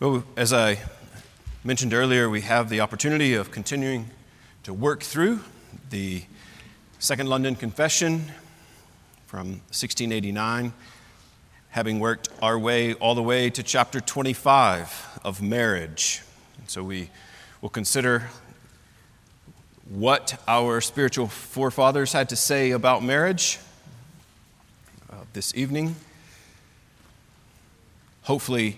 Well, as I mentioned earlier, we have the opportunity of continuing to work through the Second London Confession from 1689, having worked our way all the way to chapter 25 of marriage. And so we will consider what our spiritual forefathers had to say about marriage uh, this evening. Hopefully,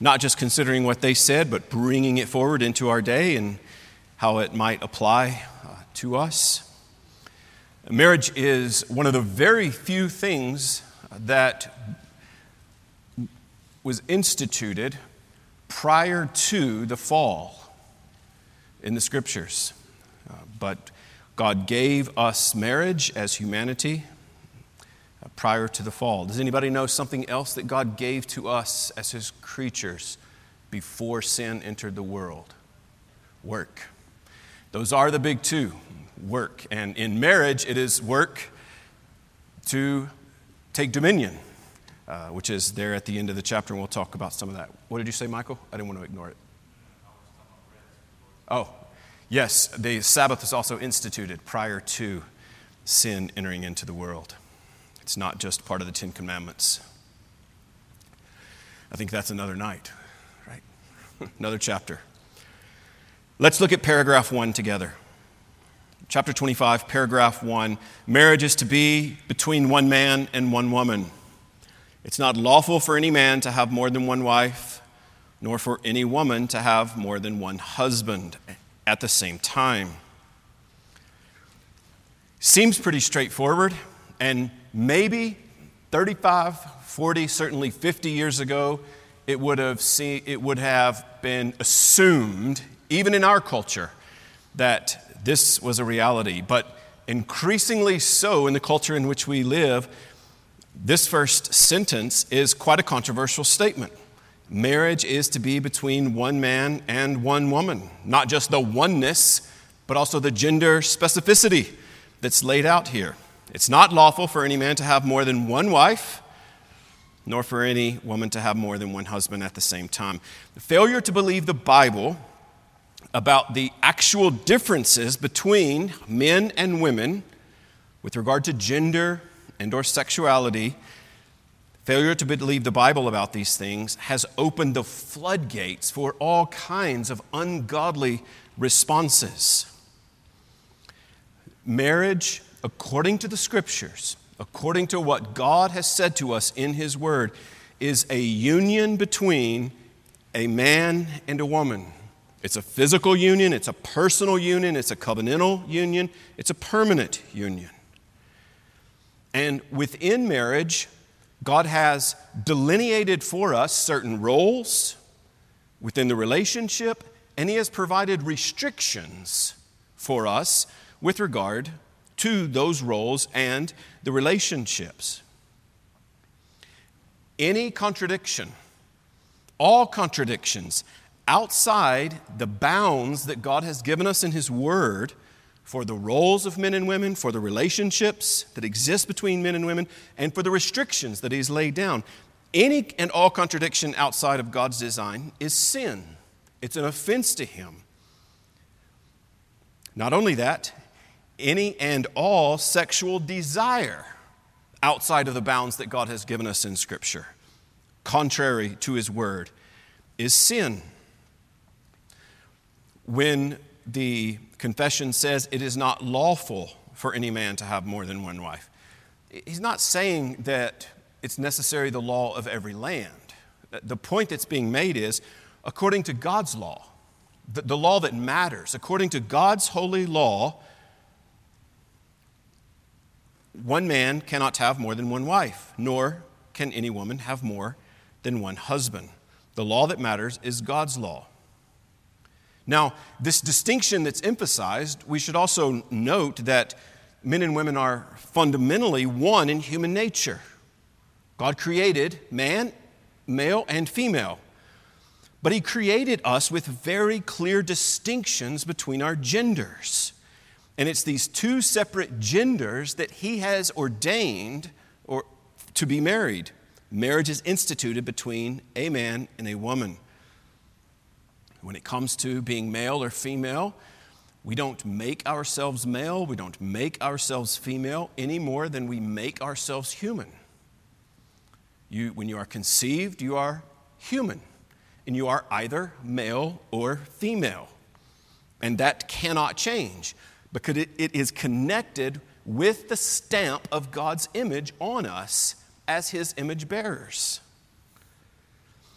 not just considering what they said, but bringing it forward into our day and how it might apply uh, to us. Marriage is one of the very few things that was instituted prior to the fall in the scriptures. Uh, but God gave us marriage as humanity prior to the fall. Does anybody know something else that God gave to us as His creatures before sin entered the world? Work. Those are the big two work. And in marriage, it is work to take dominion, uh, which is there at the end of the chapter, and we'll talk about some of that. What did you say, Michael? I didn't want to ignore it. Oh, yes, the Sabbath was also instituted prior to sin entering into the world. It's not just part of the Ten Commandments. I think that's another night, right? another chapter. Let's look at paragraph one together. Chapter 25, paragraph one marriage is to be between one man and one woman. It's not lawful for any man to have more than one wife, nor for any woman to have more than one husband at the same time. Seems pretty straightforward, and maybe 35, 40, certainly 50 years ago, it would have, seen, it would have been assumed, even in our culture, that this was a reality. But increasingly so in the culture in which we live, this first sentence is quite a controversial statement. Marriage is to be between one man and one woman, not just the oneness, but also the gender specificity that's laid out here. It's not lawful for any man to have more than one wife, nor for any woman to have more than one husband at the same time. The failure to believe the Bible about the actual differences between men and women with regard to gender and or sexuality failure to believe the bible about these things has opened the floodgates for all kinds of ungodly responses marriage according to the scriptures, according to what God has said to us in His Word, is a union between a man and a woman. It's a physical union, it's a personal union, it's a covenantal union, it's a permanent union. And within marriage, God has delineated for us certain roles within the relationship, and He has provided restrictions for us with regard to those roles and the relationships. Any contradiction, all contradictions outside the bounds that God has given us in His Word for the roles of men and women, for the relationships that exist between men and women, and for the restrictions that He's laid down. Any and all contradiction outside of God's design is sin. It's an offense to Him. Not only that, any and all sexual desire outside of the bounds that God has given us in Scripture, contrary to His Word, is sin. When the confession says it is not lawful for any man to have more than one wife, he's not saying that it's necessary the law of every land. The point that's being made is according to God's law, the, law that matters, according to God's holy law, one man cannot have more than one wife, nor can any woman have more than one husband. The law that matters is God's law. Now, this distinction that's emphasized, we should also note that men and women are fundamentally one in human nature. God created man, male, and female. But He created us with very clear distinctions between our genders. And it's these two separate genders that he has ordained or, to be married. Marriage is instituted between a man and a woman. When it comes to being male or female, we don't make ourselves male, we don't make ourselves female any more than we make ourselves human. You, when you are conceived, you are human, and you are either male or female. And that cannot change because it, it is connected with the stamp of God's image on us as His image bearers.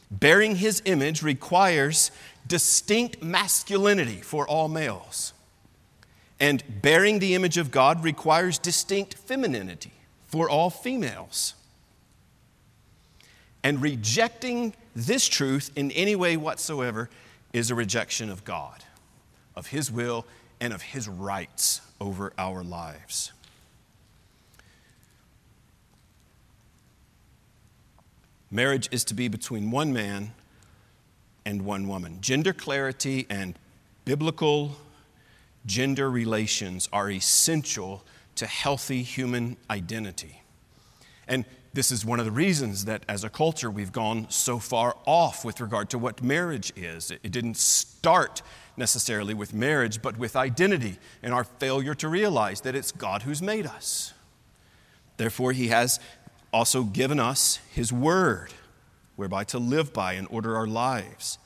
Bearing His image requires distinct masculinity for all males. And bearing the image of God requires distinct femininity for all females. And rejecting this truth in any way whatsoever is a rejection of God, of His will, and of His rights over our lives. Marriage is to be between one man and one woman. Gender clarity and biblical gender relations are essential to healthy human identity. And this is one of the reasons that as a culture we've gone so far off with regard to what marriage is. It didn't start necessarily with marriage, but with identity and our failure to realize that it's God who's made us. Therefore, He has also given us His Word whereby to live by and order our lives.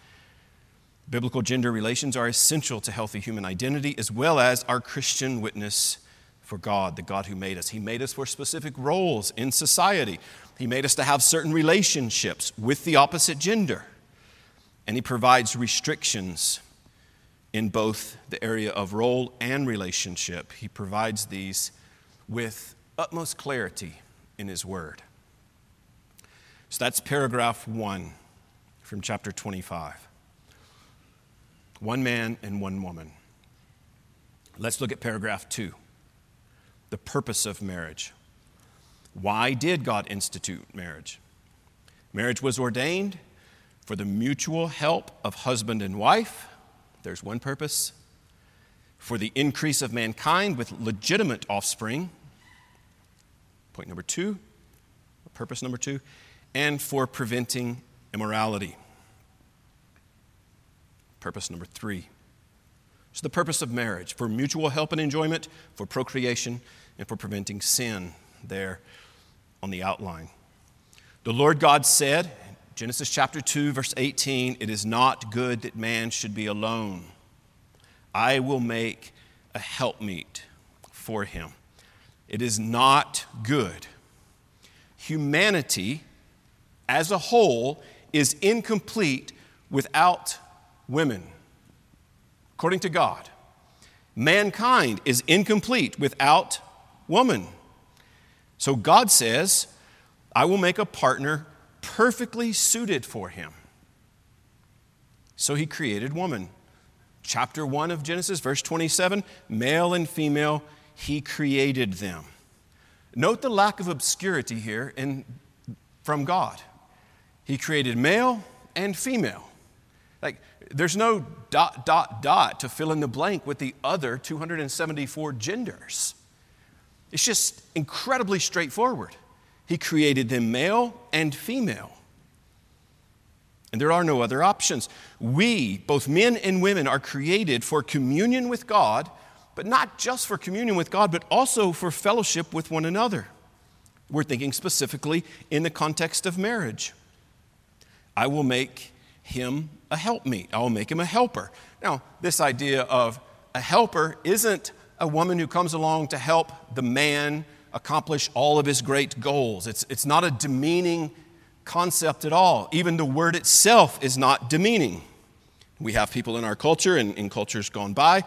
Biblical gender relations are essential to healthy human identity as well as our Christian witness for God, the God who made us. He made us for specific roles in society. He made us to have certain relationships with the opposite gender. And He provides restrictions in both the area of role and relationship. He provides these with utmost clarity in His Word. So that's paragraph one from chapter 25. One man and one woman. Let's look at paragraph two the purpose of marriage. Why did God institute marriage? Marriage was ordained for the mutual help of husband and wife. There's one purpose. For the increase of mankind with legitimate offspring. Point number two, purpose number two and for preventing immorality. Purpose number three. So, the purpose of marriage for mutual help and enjoyment, for procreation, and for preventing sin, there on the outline. The Lord God said, Genesis chapter 2, verse 18, it is not good that man should be alone. I will make a helpmeet for him. It is not good. Humanity as a whole is incomplete without women. According to God, mankind is incomplete without woman. So God says, I will make a partner perfectly suited for him. So he created woman. Chapter 1 of Genesis, verse 27 male and female, he created them. Note the lack of obscurity here in, from God. He created male and female. Like, there's no dot, dot, dot to fill in the blank with the other 274 genders. It's just incredibly straightforward. He created them male and female. And there are no other options. We, both men and women, are created for communion with God, but not just for communion with God, but also for fellowship with one another. We're thinking specifically in the context of marriage. I will make him a helpmeet. I will make him a helper. Now, this idea of a helper isn't a woman who comes along to help the man accomplish all of his great goals. It's, it's not a demeaning concept at all. Even the word itself is not demeaning. We have people in our culture and in cultures gone by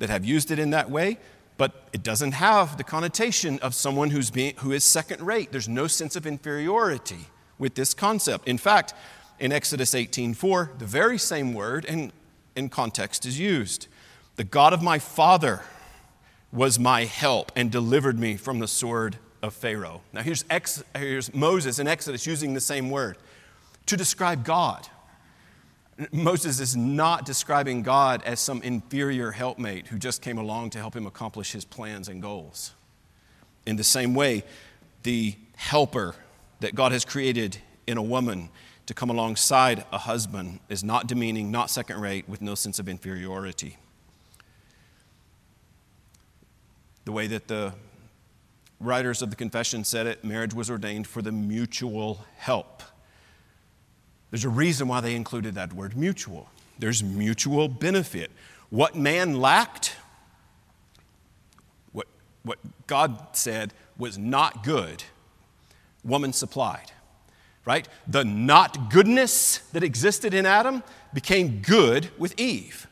that have used it in that way, but it doesn't have the connotation of someone who's being, who is second rate. There's no sense of inferiority with this concept. In fact, in Exodus 18:4, the very same word and in context is used. The God of my father was my help and delivered me from the sword of Pharaoh. Now here's, Ex, here's Moses in Exodus using the same word to describe God. Moses is not describing God as some inferior helpmate who just came along to help him accomplish his plans and goals. In the same way, the helper that God has created in a woman to come alongside a husband is not demeaning, not second rate, with no sense of inferiority. The way that the writers of the confession said it, marriage was ordained for the mutual help. There's a reason why they included that word mutual. There's mutual benefit. What man lacked, what, what God said was not good, woman supplied. Right? The not goodness that existed in Adam became good with Eve,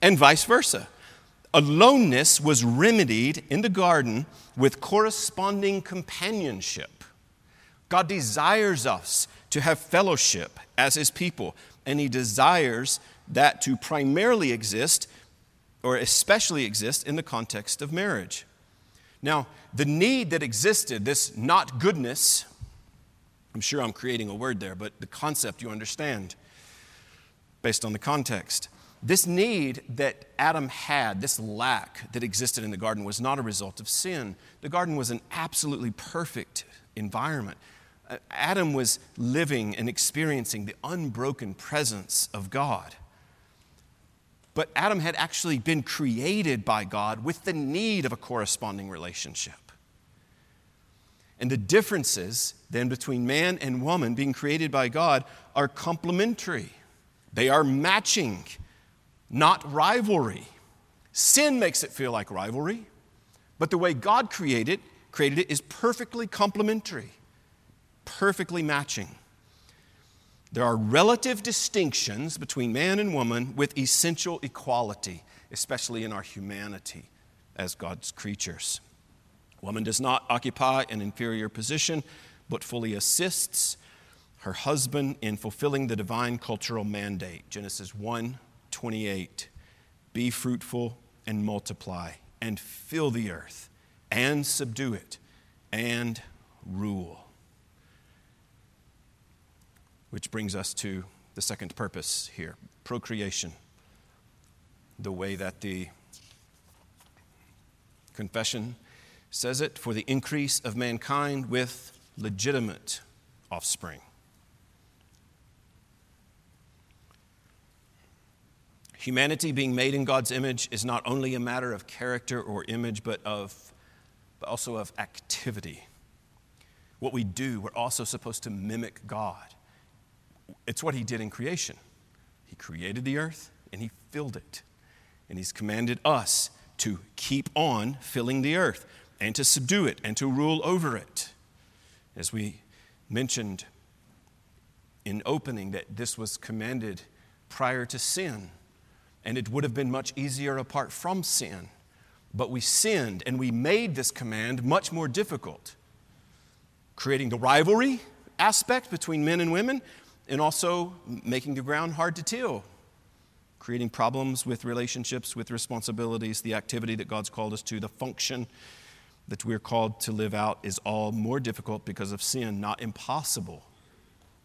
and vice versa. Aloneness was remedied in the garden with corresponding companionship. God desires us to have fellowship as His people, and He desires that to primarily exist, or especially exist, in the context of marriage. Now, the need that existed, this not goodness, I'm sure I'm creating a word there, but the concept you understand based on the context. This need that Adam had, this lack that existed in the garden, was not a result of sin. The garden was an absolutely perfect environment. Adam was living and experiencing the unbroken presence of God. But Adam had actually been created by God with the need of a corresponding relationship. And the differences then between man and woman being created by God are complementary, they are matching, not rivalry. Sin makes it feel like rivalry, but the way God created, created it is perfectly complementary, perfectly matching. There are relative distinctions between man and woman with essential equality, especially in our humanity as God's creatures. Woman does not occupy an inferior position, but fully assists her husband in fulfilling the divine cultural mandate. Genesis 1 28. Be fruitful and multiply, and fill the earth, and subdue it, and rule. Which brings us to the second purpose here procreation. The way that the confession says it for the increase of mankind with legitimate offspring. Humanity being made in God's image is not only a matter of character or image, but, of, but also of activity. What we do, we're also supposed to mimic God. It's what He did in creation. He created the earth and He filled it. And He's commanded us to keep on filling the earth and to subdue it and to rule over it. As we mentioned in opening, that this was commanded prior to sin, and it would have been much easier apart from sin. But we sinned and we made this command much more difficult, creating the rivalry aspect between men and women and also making the ground hard to till, creating problems with relationships, with responsibilities, the activity that God's called us to, the function that we're called to live out is all more difficult because of sin, not impossible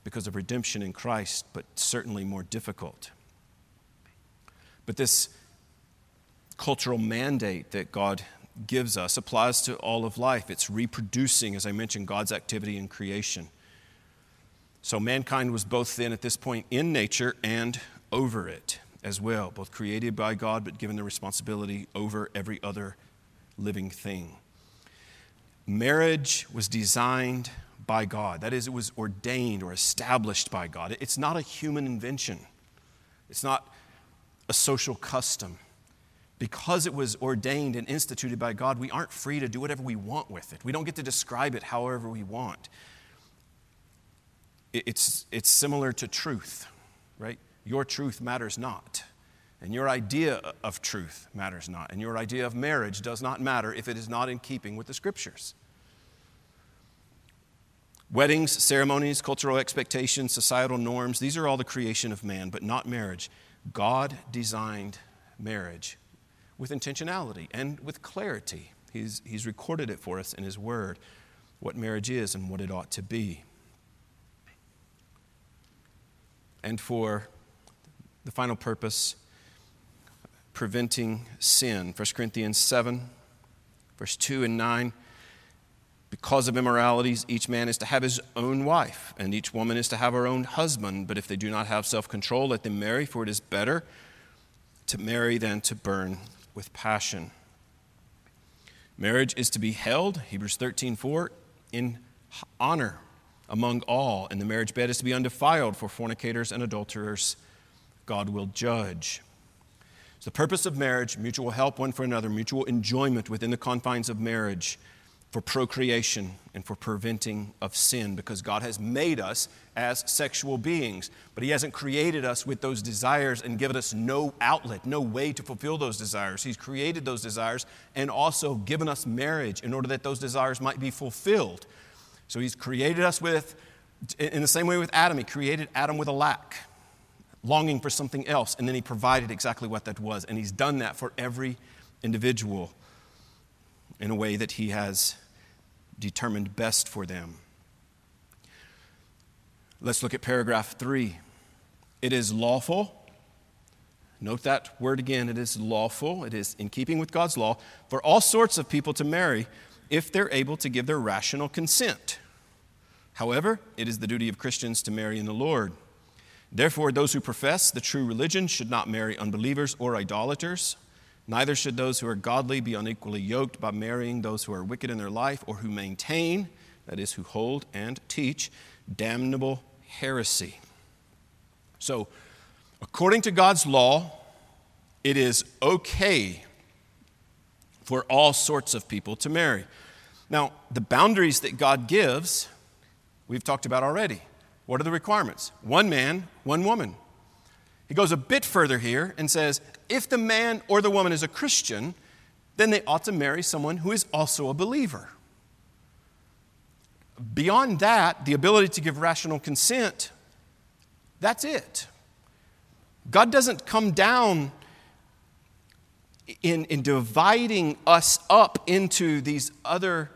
because of redemption in Christ, but certainly more difficult. But this cultural mandate that God gives us applies to all of life. It's reproducing, as I mentioned, God's activity in creation. So mankind was both then at this point in nature and over it as well, both created by God but given the responsibility over every other living thing. Marriage was designed by God. That is, it was ordained or established by God. It's not a human invention, it's not a social custom. Because it was ordained and instituted by God, we aren't free to do whatever we want with it. We don't get to describe it however we want. It's, it's similar to truth, right? Your truth matters not. And your idea of truth matters not. And your idea of marriage does not matter if it is not in keeping with the scriptures. Weddings, ceremonies, cultural expectations, societal norms, these are all the creation of man, but not marriage. God designed marriage with intentionality and with clarity. He's, he's recorded it for us in His Word, what marriage is and what it ought to be. And for the final purpose, preventing sin. 1 Corinthians 7, verse 2 and 9. Because of immoralities, each man is to have his own wife, and each woman is to have her own husband. But if they do not have self control, let them marry, for it is better to marry than to burn with passion. Marriage is to be held, Hebrews 13 4, in honor among all, and the marriage bed is to be undefiled, for fornicators and adulterers God will judge. So the purpose of marriage, mutual help one for another, mutual enjoyment within the confines of marriage for procreation and for preventing of sin because God has made us as sexual beings, but He hasn't created us with those desires and given us no outlet, no way to fulfill those desires. He's created those desires and also given us marriage in order that those desires might be fulfilled. So He's created us with, in the same way with Adam, He created Adam with a lack, longing for something else, and then He provided exactly what that was. And He's done that for every individual in a way that He has determined best for them. Let's look at paragraph three. It is lawful. Note that word again. It is lawful. It is in keeping with God's law for all sorts of people to marry if they're able to give their rational consent. However, it is the duty of Christians to marry in the Lord. Therefore, those who profess the true religion should not marry unbelievers or idolaters Neither should those who are godly be unequally yoked by marrying those who are wicked in their life or who maintain, that is, who hold and teach, damnable heresy. So, according to God's law, it is okay for all sorts of people to marry. Now, the boundaries that God gives, we've talked about already. What are the requirements? One man, one woman. He goes a bit further here and says if the man or the woman is a Christian, then they ought to marry someone who is also a believer. Beyond that, the ability to give rational consent, that's it. God doesn't come down in, in dividing us up into these other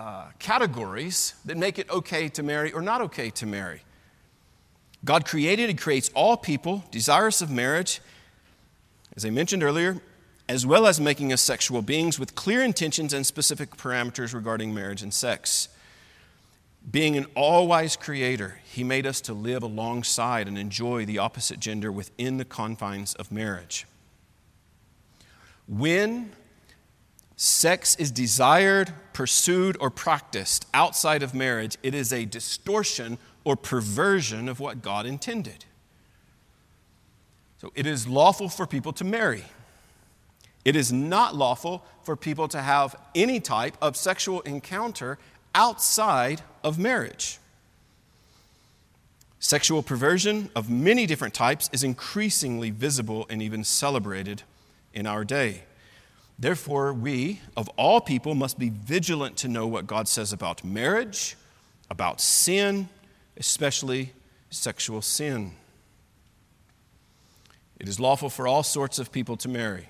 uh, categories that make it okay to marry or not okay to marry. God created and creates all people desirous of marriage, as I mentioned earlier, as well as making us sexual beings with clear intentions and specific parameters regarding marriage and sex. Being an all wise creator, he made us to live alongside and enjoy the opposite gender within the confines of marriage. When sex is desired, pursued, or practiced outside of marriage, it is a distortion or perversion of what God intended. So it is lawful for people to marry. It is not lawful for people to have any type of sexual encounter outside of marriage. Sexual perversion of many different types is increasingly visible and even celebrated in our day. Therefore, we, of all people, must be vigilant to know what God says about marriage, about sin, especially sexual sin. It is lawful for all sorts of people to marry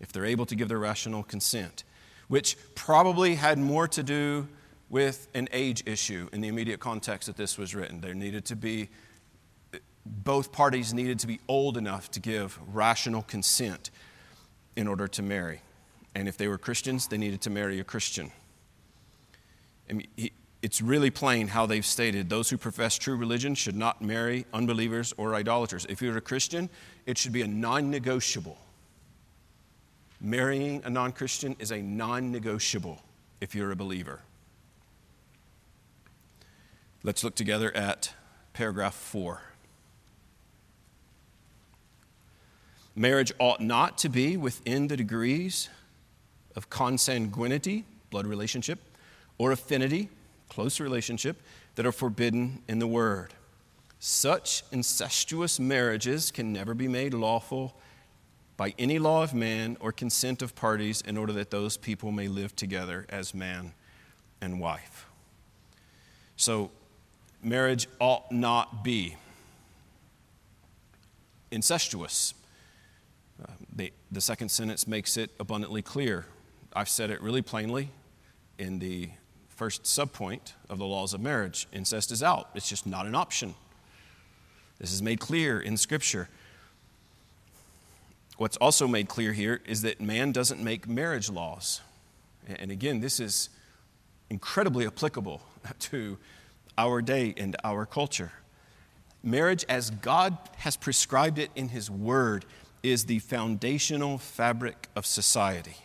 if they're able to give their rational consent, which probably had more to do with an age issue in the immediate context that this was written. There needed to be, both parties needed to be old enough to give rational consent in order to marry. And if they were Christians, they needed to marry a Christian. I mean, he, it's really plain how they've stated those who profess true religion should not marry unbelievers or idolaters. If you're a Christian, it should be a non negotiable. Marrying a non Christian is a non negotiable if you're a believer. Let's look together at paragraph four. Marriage ought not to be within the degrees of consanguinity, blood relationship, or affinity close relationship, that are forbidden in the Word. Such incestuous marriages can never be made lawful by any law of man or consent of parties in order that those people may live together as man and wife. So, marriage ought not be incestuous. The, the second sentence makes it abundantly clear. I've said it really plainly in the first subpoint of the laws of marriage. Incest is out, it's just not an option. This is made clear in Scripture. What's also made clear here is that man doesn't make marriage laws. And again, this is incredibly applicable to our day and our culture. Marriage, as God has prescribed it in His Word, is the foundational fabric of society.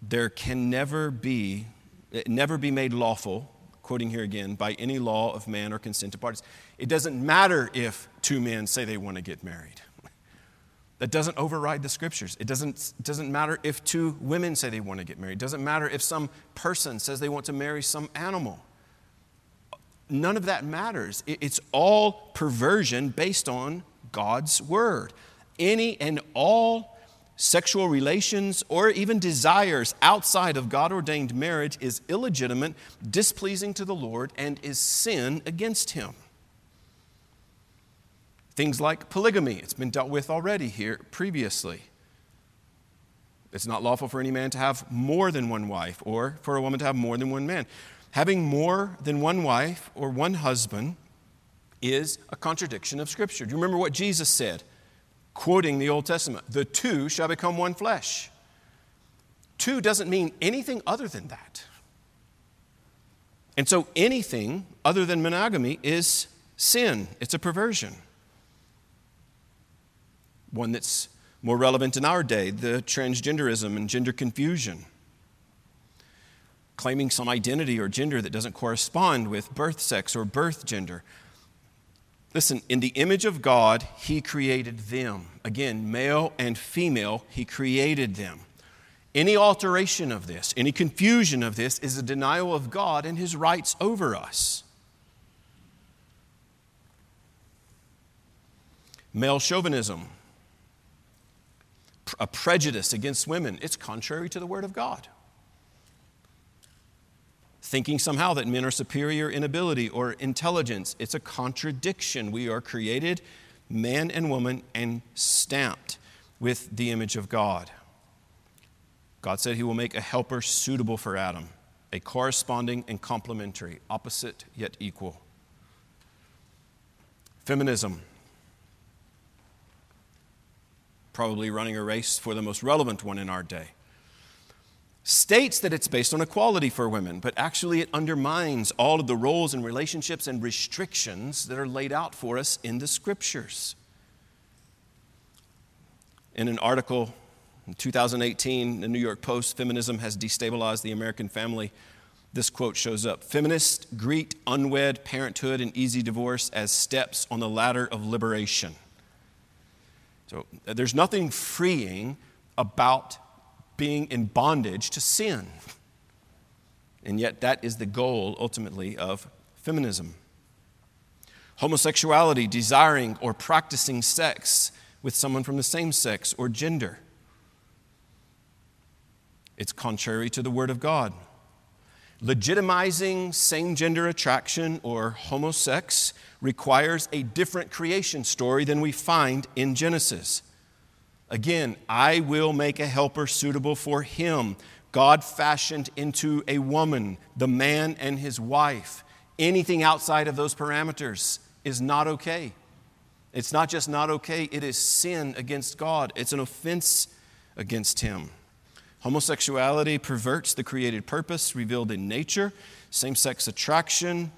There can never be, never be made lawful, quoting here again, by any law of man or consent of parties. It doesn't matter if two men say they want to get married. That doesn't override the scriptures. It doesn't, doesn't matter if two women say they want to get married. It doesn't matter if some person says they want to marry some animal. None of that matters. It's all perversion based on God's word. Any and all sexual relations or even desires outside of God ordained marriage is illegitimate, displeasing to the Lord, and is sin against Him. Things like polygamy, it's been dealt with already here previously. It's not lawful for any man to have more than one wife or for a woman to have more than one man. Having more than one wife or one husband is a contradiction of Scripture. Do you remember what Jesus said, quoting the Old Testament? The two shall become one flesh. Two doesn't mean anything other than that. And so anything other than monogamy is sin, it's a perversion. One that's more relevant in our day the transgenderism and gender confusion. Claiming some identity or gender that doesn't correspond with birth sex or birth gender. Listen, in the image of God, He created them. Again, male and female, He created them. Any alteration of this, any confusion of this, is a denial of God and His rights over us. Male chauvinism, a prejudice against women, it's contrary to the Word of God thinking somehow that men are superior in ability or intelligence. It's a contradiction. We are created man and woman and stamped with the image of God. God said he will make a helper suitable for Adam, a corresponding and complementary, opposite yet equal. Feminism, probably running a race for the most relevant one in our day states that it's based on equality for women, but actually it undermines all of the roles and relationships and restrictions that are laid out for us in the scriptures. In an article in 2018, the New York Post, Feminism Has Destabilized the American Family, this quote shows up Feminists greet unwed parenthood and easy divorce as steps on the ladder of liberation. So uh, there's nothing freeing about being in bondage to sin. And yet, that is the goal ultimately of feminism. Homosexuality, desiring or practicing sex with someone from the same sex or gender. It's contrary to the Word of God. Legitimizing same gender attraction or homosex requires a different creation story than we find in Genesis. Again, I will make a helper suitable for him. God fashioned into a woman, the man and his wife. Anything outside of those parameters is not okay. It's not just not okay, it is sin against God, it's an offense against him. Homosexuality perverts the created purpose revealed in nature. Same sex attraction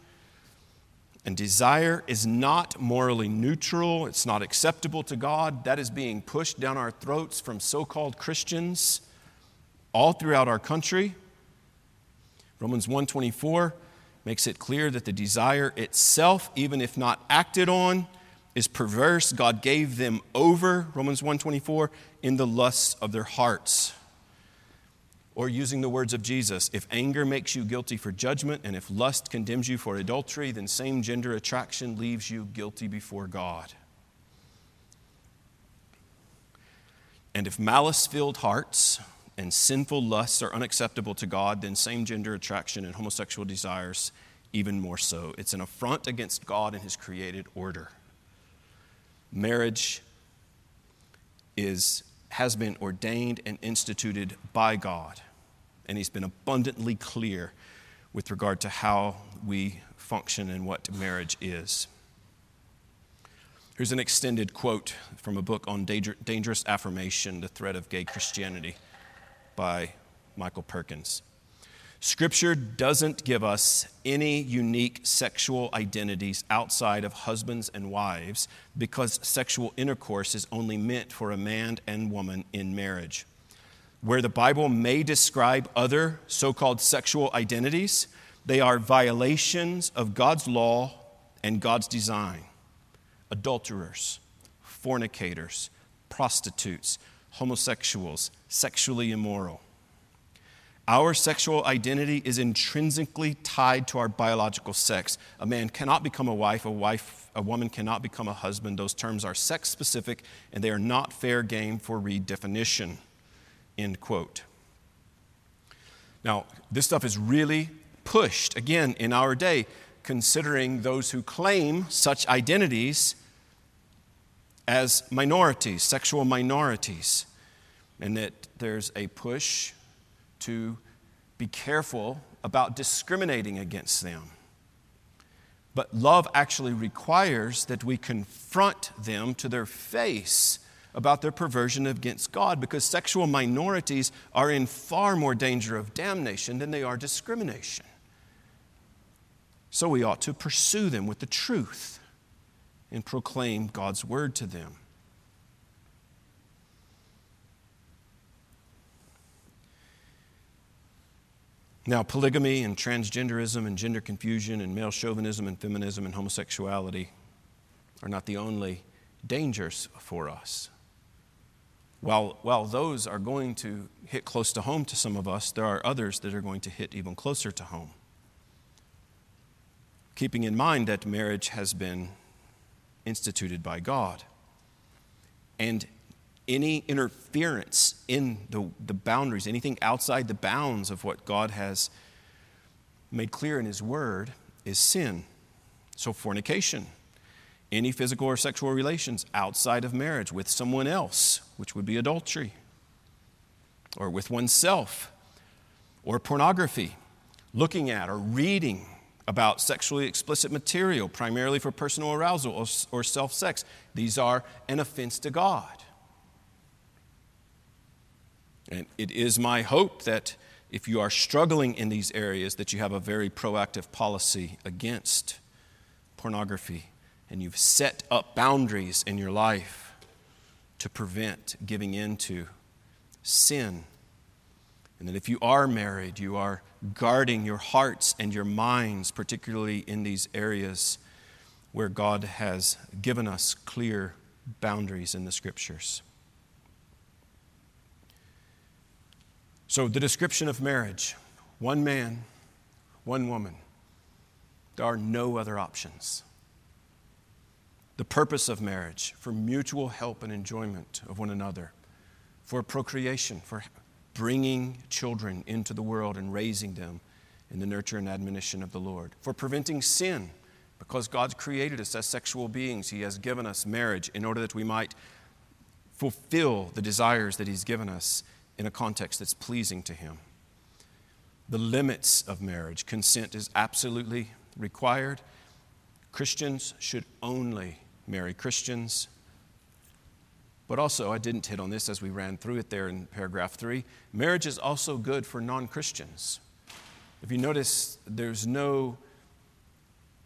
and desire is not morally neutral, it's not acceptable to God. That is being pushed down our throats from so called Christians all throughout our country. Romans 124 makes it clear that the desire itself, even if not acted on, is perverse. God gave them over, Romans 124, in the lusts of their hearts. Or using the words of Jesus, if anger makes you guilty for judgment and if lust condemns you for adultery, then same gender attraction leaves you guilty before God. And if malice filled hearts and sinful lusts are unacceptable to God, then same gender attraction and homosexual desires even more so. It's an affront against God and His created order. Marriage is has been ordained and instituted by God. And He's been abundantly clear with regard to how we function and what marriage is. Here's an extended quote from a book on dangerous affirmation, the threat of gay Christianity. by Michael Perkins. Scripture doesn't give us any unique sexual identities outside of husbands and wives because sexual intercourse is only meant for a man and woman in marriage. Where the Bible may describe other so called sexual identities, they are violations of God's law and God's design. Adulterers, fornicators, prostitutes, homosexuals, sexually immoral. Our sexual identity is intrinsically tied to our biological sex. A man cannot become a wife, a wife, a woman cannot become a husband. Those terms are sex specific and they are not fair game for redefinition. End quote. Now, this stuff is really pushed again in our day, considering those who claim such identities as minorities, sexual minorities, and that there's a push to be careful about discriminating against them. But love actually requires that we confront them to their face about their perversion against God because sexual minorities are in far more danger of damnation than they are discrimination. So we ought to pursue them with the truth and proclaim God's word to them. Now, polygamy and transgenderism and gender confusion and male chauvinism and feminism and homosexuality are not the only dangers for us. While, while those are going to hit close to home to some of us, there are others that are going to hit even closer to home. Keeping in mind that marriage has been instituted by God. And any interference in the, the boundaries, anything outside the bounds of what God has made clear in His Word, is sin. So, fornication, any physical or sexual relations outside of marriage with someone else, which would be adultery, or with oneself, or pornography, looking at or reading about sexually explicit material, primarily for personal arousal or, or self sex. These are an offense to God. And it is my hope that if you are struggling in these areas, that you have a very proactive policy against pornography and you've set up boundaries in your life to prevent giving in to sin. And that if you are married, you are guarding your hearts and your minds, particularly in these areas where God has given us clear boundaries in the scriptures. So, the description of marriage one man, one woman. There are no other options. The purpose of marriage for mutual help and enjoyment of one another, for procreation, for bringing children into the world and raising them in the nurture and admonition of the Lord, for preventing sin, because God's created us as sexual beings. He has given us marriage in order that we might fulfill the desires that He's given us in a context that's pleasing to Him. The limits of marriage, consent is absolutely required. Christians should only marry Christians. But also, I didn't hit on this as we ran through it there in paragraph three. Marriage is also good for non Christians. If you notice, there's no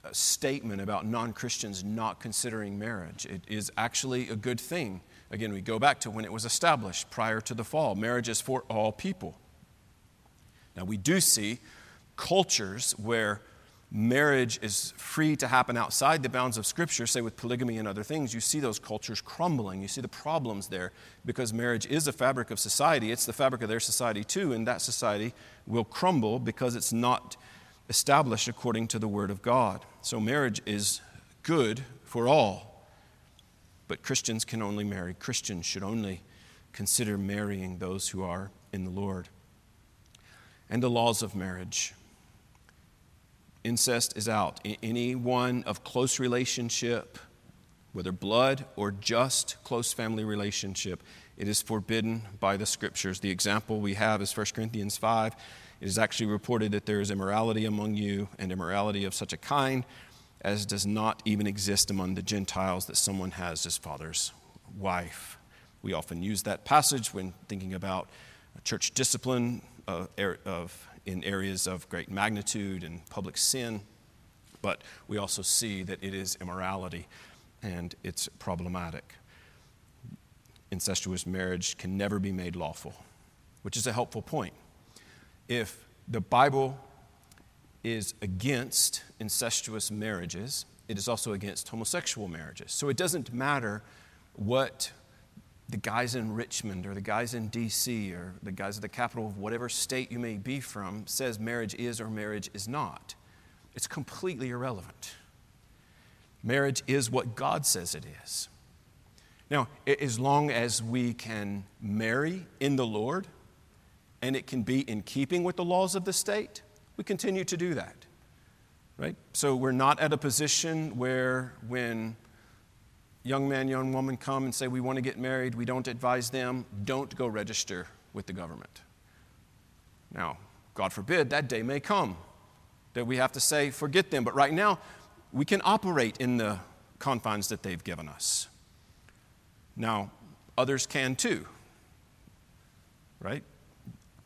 uh, statement about non Christians not considering marriage. It is actually a good thing Again, we go back to when it was established prior to the fall. Marriage is for all people. Now, we do see cultures where marriage is free to happen outside the bounds of Scripture, say with polygamy and other things, you see those cultures crumbling. You see the problems there because marriage is a fabric of society. It's the fabric of their society too, and that society will crumble because it's not established according to the Word of God. So, marriage is good for all. But Christians can only marry. Christians should only consider marrying those who are in the Lord. And the laws of marriage. Incest is out. Anyone of close relationship, whether blood or just close family relationship, it is forbidden by the scriptures. The example we have is 1 Corinthians 5. It is actually reported that there is immorality among you, and immorality of such a kind as does not even exist among the Gentiles that someone has his father's wife. We often use that passage when thinking about church discipline uh, er, of, of, in areas of great magnitude and public sin, but we also see that it is immorality and it's problematic. Incestuous marriage can never be made lawful, which is a helpful point. If the Bible is against incestuous marriages, it is also against homosexual marriages. So it doesn't matter what the guys in Richmond or the guys in DC or the guys at the capital of whatever state you may be from says marriage is or marriage is not. It's completely irrelevant. Marriage is what God says it is. Now, as long as we can marry in the Lord and it can be in keeping with the laws of the state, we continue to do that. Right? So we're not at a position where when young man, young woman come and say, We want to get married, we don't advise them, don't go register with the government. Now, God forbid that day may come that we have to say, Forget them. But right now, we can operate in the confines that they've given us. Now, others can too, right?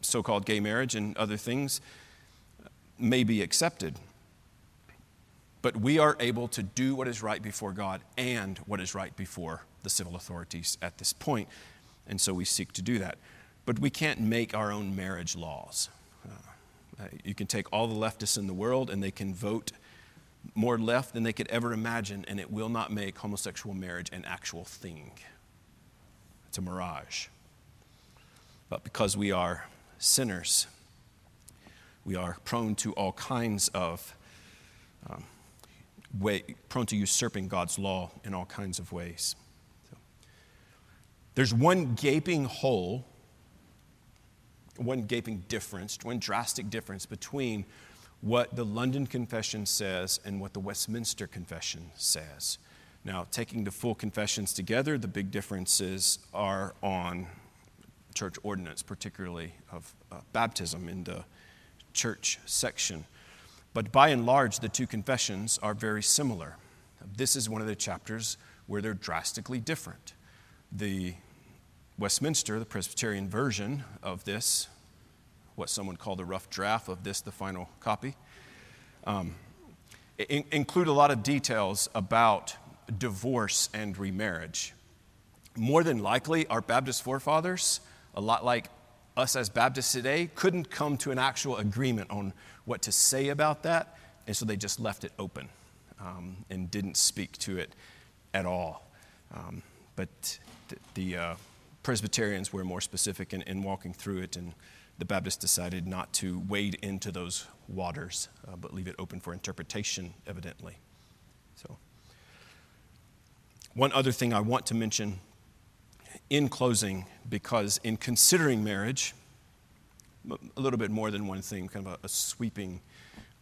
So called gay marriage and other things may be accepted. But we are able to do what is right before God and what is right before the civil authorities at this point. And so we seek to do that. But we can't make our own marriage laws. Uh, you can take all the leftists in the world and they can vote more left than they could ever imagine, and it will not make homosexual marriage an actual thing. It's a mirage. But because we are sinners, we are prone to all kinds of um, way, prone to usurping God's law in all kinds of ways. So, there's one gaping hole, one gaping difference, one drastic difference between what the London Confession says and what the Westminster Confession says. Now, taking the full confessions together, the big differences are on church ordinance, particularly of uh, baptism in the church section. But by and large, the two confessions are very similar. This is one of the chapters where they're drastically different. The Westminster, the Presbyterian version of this, what someone called a rough draft of this, the final copy, um, in- include a lot of details about divorce and remarriage. More than likely, our Baptist forefathers, a lot like us as Baptists today, couldn't come to an actual agreement on what to say about that, and so they just left it open um, and didn't speak to it at all. Um, but th- the uh, Presbyterians were more specific in, in, walking through it, and the Baptists decided not to wade into those waters, uh, but leave it open for interpretation, evidently. So, one other thing I want to mention in closing, because in considering marriage, a little bit more than one thing, kind of a, a sweeping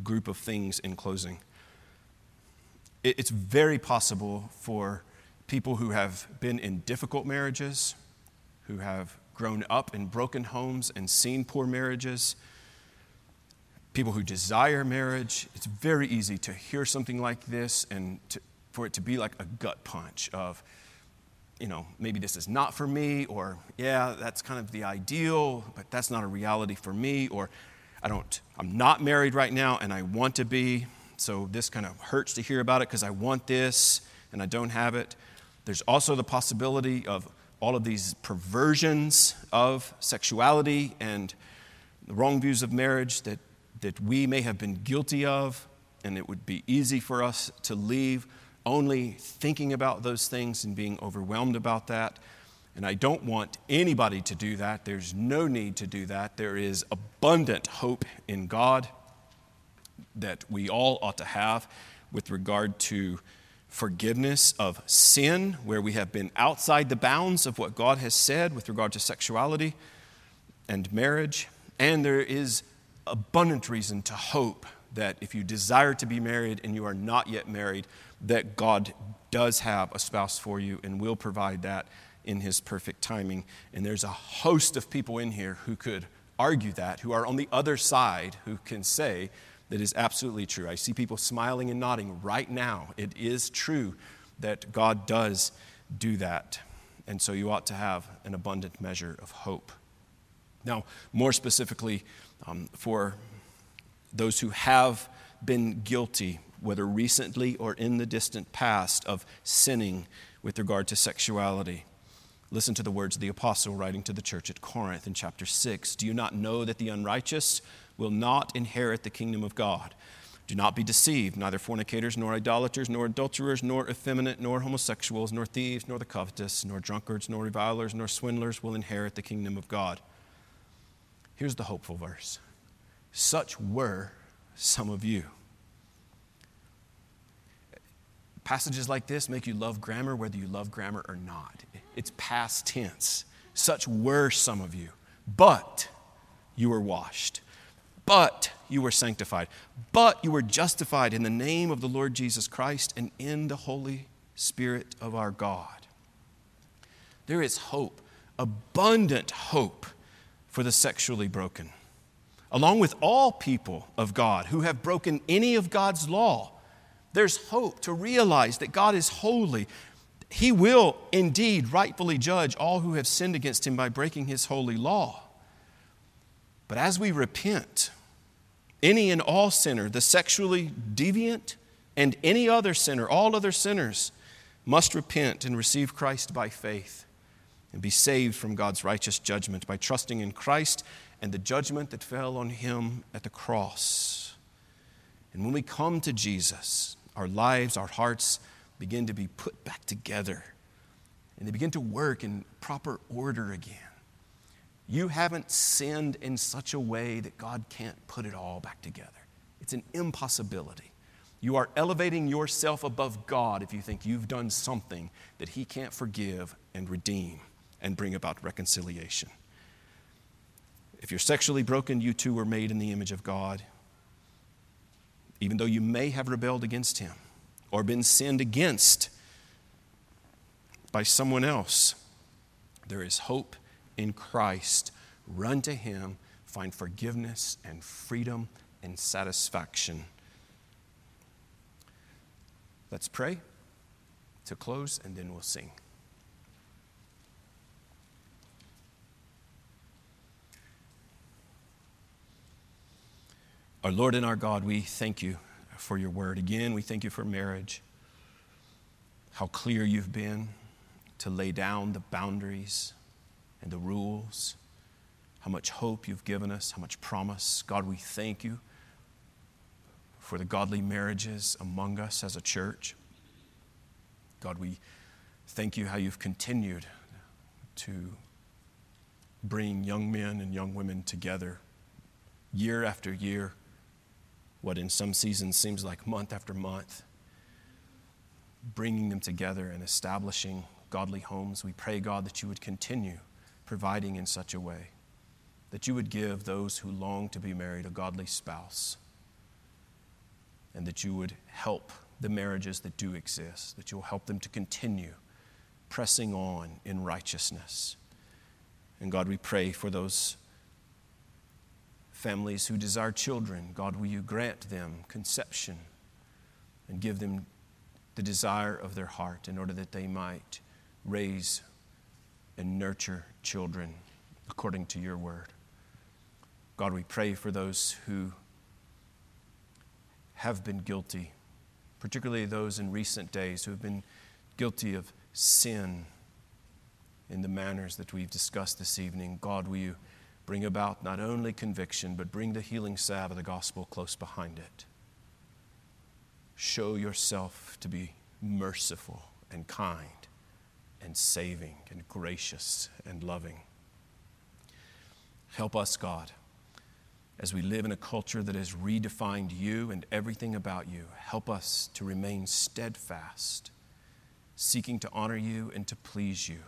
group of things in closing. It, it's very possible for people who have been in difficult marriages, who have grown up in broken homes and seen poor marriages, people who desire marriage, it's very easy to hear something like this and to, for it to be like a gut punch of, you know, maybe this is not for me, or yeah, that's kind of the ideal, but that's not a reality for me, or I don't, I'm not married right now and I want to be, so this kind of hurts to hear about it because I want this and I don't have it. There's also the possibility of all of these perversions of sexuality and the wrong views of marriage that, that we may have been guilty of, and it would be easy for us to leave only thinking about those things and being overwhelmed about that. And I don't want anybody to do that. There's no need to do that. There is abundant hope in God that we all ought to have with regard to forgiveness of sin, where we have been outside the bounds of what God has said with regard to sexuality and marriage. And there is abundant reason to hope that if you desire to be married and you are not yet married, that God does have a spouse for you and will provide that in His perfect timing. And there's a host of people in here who could argue that, who are on the other side, who can say that is absolutely true. I see people smiling and nodding right now. It is true that God does do that. And so you ought to have an abundant measure of hope. Now, more specifically, um, for those who have been guilty, whether recently or in the distant past, of sinning with regard to sexuality. Listen to the words of the apostle writing to the church at Corinth in chapter 6. Do you not know that the unrighteous will not inherit the kingdom of God? Do not be deceived. Neither fornicators, nor idolaters, nor adulterers, nor effeminate, nor homosexuals, nor thieves, nor the covetous, nor drunkards, nor revilers, nor swindlers will inherit the kingdom of God. Here's the hopeful verse Such were some of you. Passages like this make you love grammar whether you love grammar or not. It's past tense. Such were some of you, but you were washed but you were sanctified, but you were justified in the name of the Lord Jesus Christ and in the Holy Spirit of our God. There is hope, abundant hope for the sexually broken, along with all people of God who have broken any of God's law. There's hope to realize that God is holy. He will indeed rightfully judge all who have sinned against him by breaking his holy law. But as we repent, any and all sinner, the sexually deviant, and any other sinner, all other sinners, must repent and receive Christ by faith and be saved from God's righteous judgment by trusting in Christ and the judgment that fell on him at the cross. And when we come to Jesus, our lives, our hearts begin to be put back together and they begin to work in proper order again. You haven't sinned in such a way that God can't put it all back together. It's an impossibility. You are elevating yourself above God if you think you've done something that He can't forgive and redeem and bring about reconciliation. If you're sexually broken, you too were made in the image of God. Even though you may have rebelled against Him or been sinned against by someone else, there is hope in Christ, run to Him, find forgiveness and freedom and satisfaction. Let's pray to close, and then we'll sing. Our Lord and our God, we thank you for your word. Again, we thank you for marriage, how clear you've been to lay down the boundaries and the rules, how much hope you've given us, how much promise. God, we thank you for the godly marriages among us as a church. God, we thank you how you've continued to bring young men and young women together year after year, what in some seasons seems like month after month, bringing them together and establishing godly homes. We pray, God, that you would continue providing in such a way that you would give those who long to be married a godly spouse, and that you would help the marriages that do exist, that you'll help them to continue pressing on in righteousness. And God, we pray for those families who desire children. God, will you grant them conception and give them the desire of their heart in order that they might raise and nurture children according to your word. God, we pray for those who have been guilty, particularly those in recent days who have been guilty of sin in the manners that we've discussed this evening. God, will you bring about not only conviction, but bring the healing salve of the gospel close behind it? Show yourself to be merciful and kind and saving and gracious and loving. Help us, God, as we live in a culture that has redefined you and everything about you. Help us to remain steadfast, seeking to honor you and to please you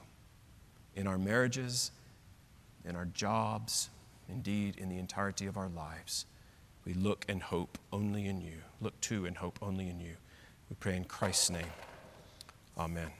in our marriages, in our jobs, indeed, in the entirety of our lives. We look and hope only in you. Look to and hope only in you. We pray in Christ's name. Amen.